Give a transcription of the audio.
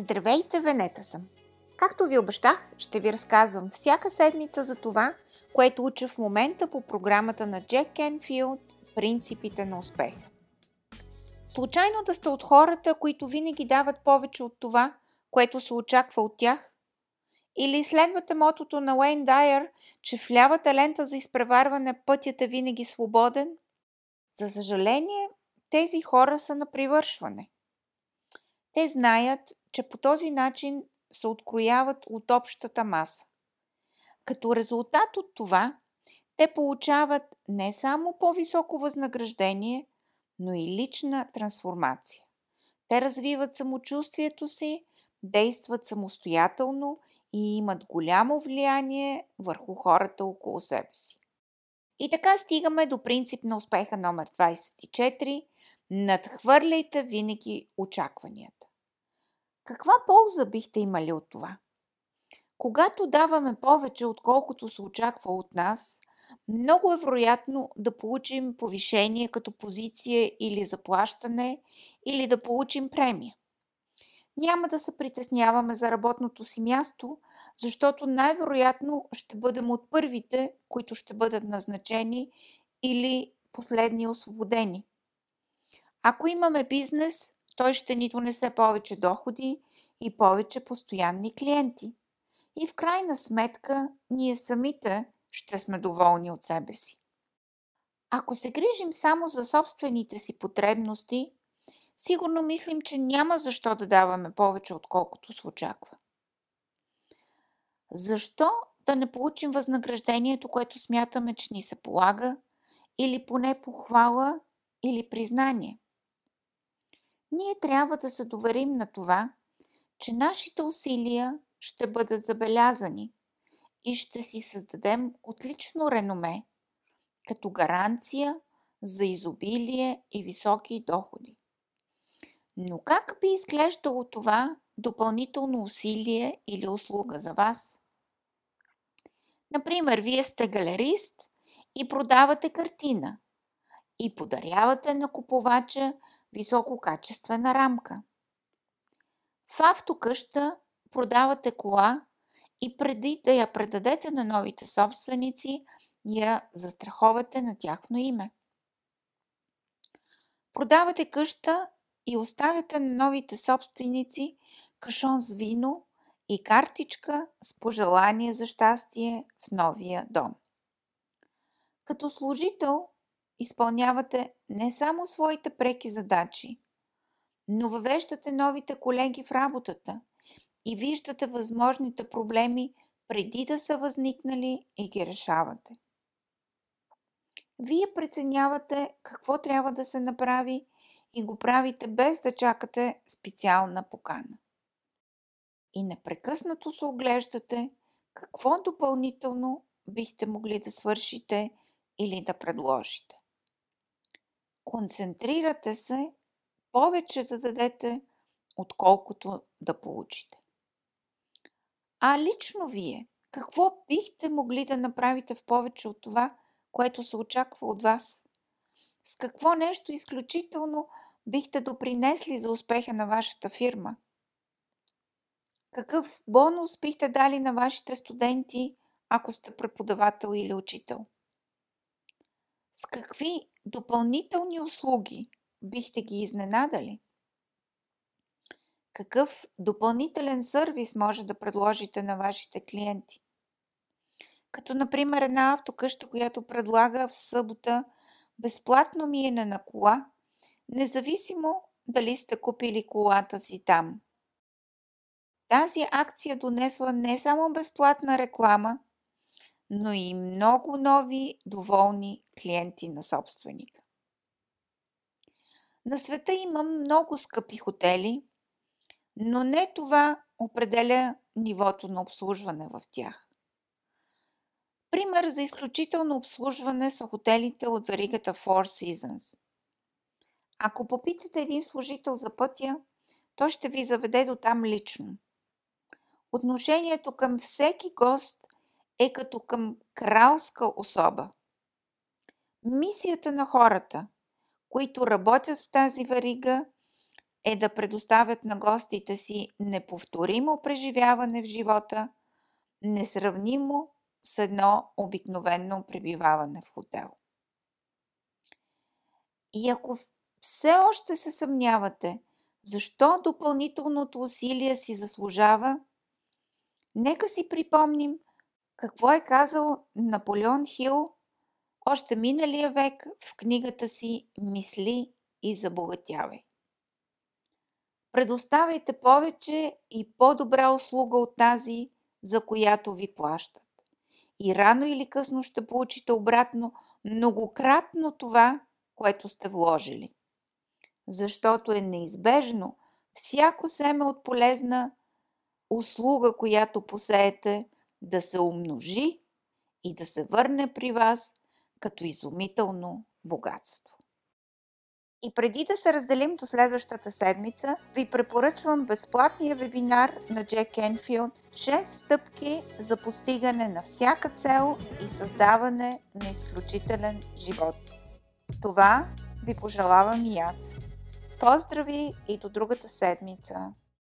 Здравейте, Венета съм! Както ви обещах, ще ви разказвам всяка седмица за това, което уча в момента по програмата на Джек Кенфилд «Принципите на успеха». Случайно да сте от хората, които винаги дават повече от това, което се очаква от тях? Или следвате мотото на Уейн Дайер, че в лявата лента за изпреварване пътят е винаги свободен? За съжаление, тези хора са на привършване. Те знаят, че по този начин се открояват от общата маса. Като резултат от това, те получават не само по-високо възнаграждение, но и лична трансформация. Те развиват самочувствието си, действат самостоятелно и имат голямо влияние върху хората около себе си. И така стигаме до принцип на успеха номер 24 Надхвърляйте винаги очакванията. Каква полза бихте имали от това? Когато даваме повече, отколкото се очаква от нас, много е вероятно да получим повишение като позиция или заплащане, или да получим премия. Няма да се притесняваме за работното си място, защото най-вероятно ще бъдем от първите, които ще бъдат назначени или последни освободени. Ако имаме бизнес, той ще ни донесе повече доходи и повече постоянни клиенти. И в крайна сметка, ние самите ще сме доволни от себе си. Ако се грижим само за собствените си потребности, сигурно мислим, че няма защо да даваме повече, отколкото се очаква. Защо да не получим възнаграждението, което смятаме, че ни се полага, или поне похвала или признание? Ние трябва да се доверим на това, че нашите усилия ще бъдат забелязани и ще си създадем отлично реноме, като гаранция за изобилие и високи доходи. Но как би изглеждало това допълнително усилие или услуга за вас? Например, вие сте галерист и продавате картина и подарявате на купувача висококачествена рамка. В автокъща продавате кола и преди да я предадете на новите собственици, я застраховате на тяхно име. Продавате къща и оставяте на новите собственици кашон с вино и картичка с пожелание за щастие в новия дом. Като служител изпълнявате не само своите преки задачи, но въвеждате новите колеги в работата и виждате възможните проблеми преди да са възникнали и ги решавате. Вие преценявате какво трябва да се направи и го правите без да чакате специална покана. И непрекъснато се оглеждате какво допълнително бихте могли да свършите или да предложите. Концентрирате се повече да дадете, отколкото да получите. А лично вие, какво бихте могли да направите в повече от това, което се очаква от вас? С какво нещо изключително бихте допринесли за успеха на вашата фирма? Какъв бонус бихте дали на вашите студенти, ако сте преподавател или учител? С какви допълнителни услуги бихте ги изненадали? Какъв допълнителен сервис може да предложите на вашите клиенти? Като например една автокъща, която предлага в събота безплатно миене на кола, независимо дали сте купили колата си там. Тази акция донесла не само безплатна реклама, но и много нови доволни клиенти на собственика. На света има много скъпи хотели, но не това определя нивото на обслужване в тях. Пример за изключително обслужване са хотелите от веригата Four Seasons. Ако попитате един служител за пътя, той ще ви заведе до там лично. Отношението към всеки гост е като към кралска особа. Мисията на хората, които работят в тази варига, е да предоставят на гостите си неповторимо преживяване в живота, несравнимо с едно обикновено пребиваване в хотел. И ако все още се съмнявате, защо допълнителното усилие си заслужава, нека си припомним какво е казал Наполеон Хил още миналия век в книгата си Мисли и забогатявай. Предоставяйте повече и по-добра услуга от тази, за която ви плащат. И рано или късно ще получите обратно многократно това, което сте вложили. Защото е неизбежно всяко семе от полезна услуга, която посеете, да се умножи и да се върне при вас като изумително богатство. И преди да се разделим до следващата седмица, ви препоръчвам безплатния вебинар на Джек Енфилд 6 стъпки за постигане на всяка цел и създаване на изключителен живот. Това ви пожелавам и аз. Поздрави и до другата седмица!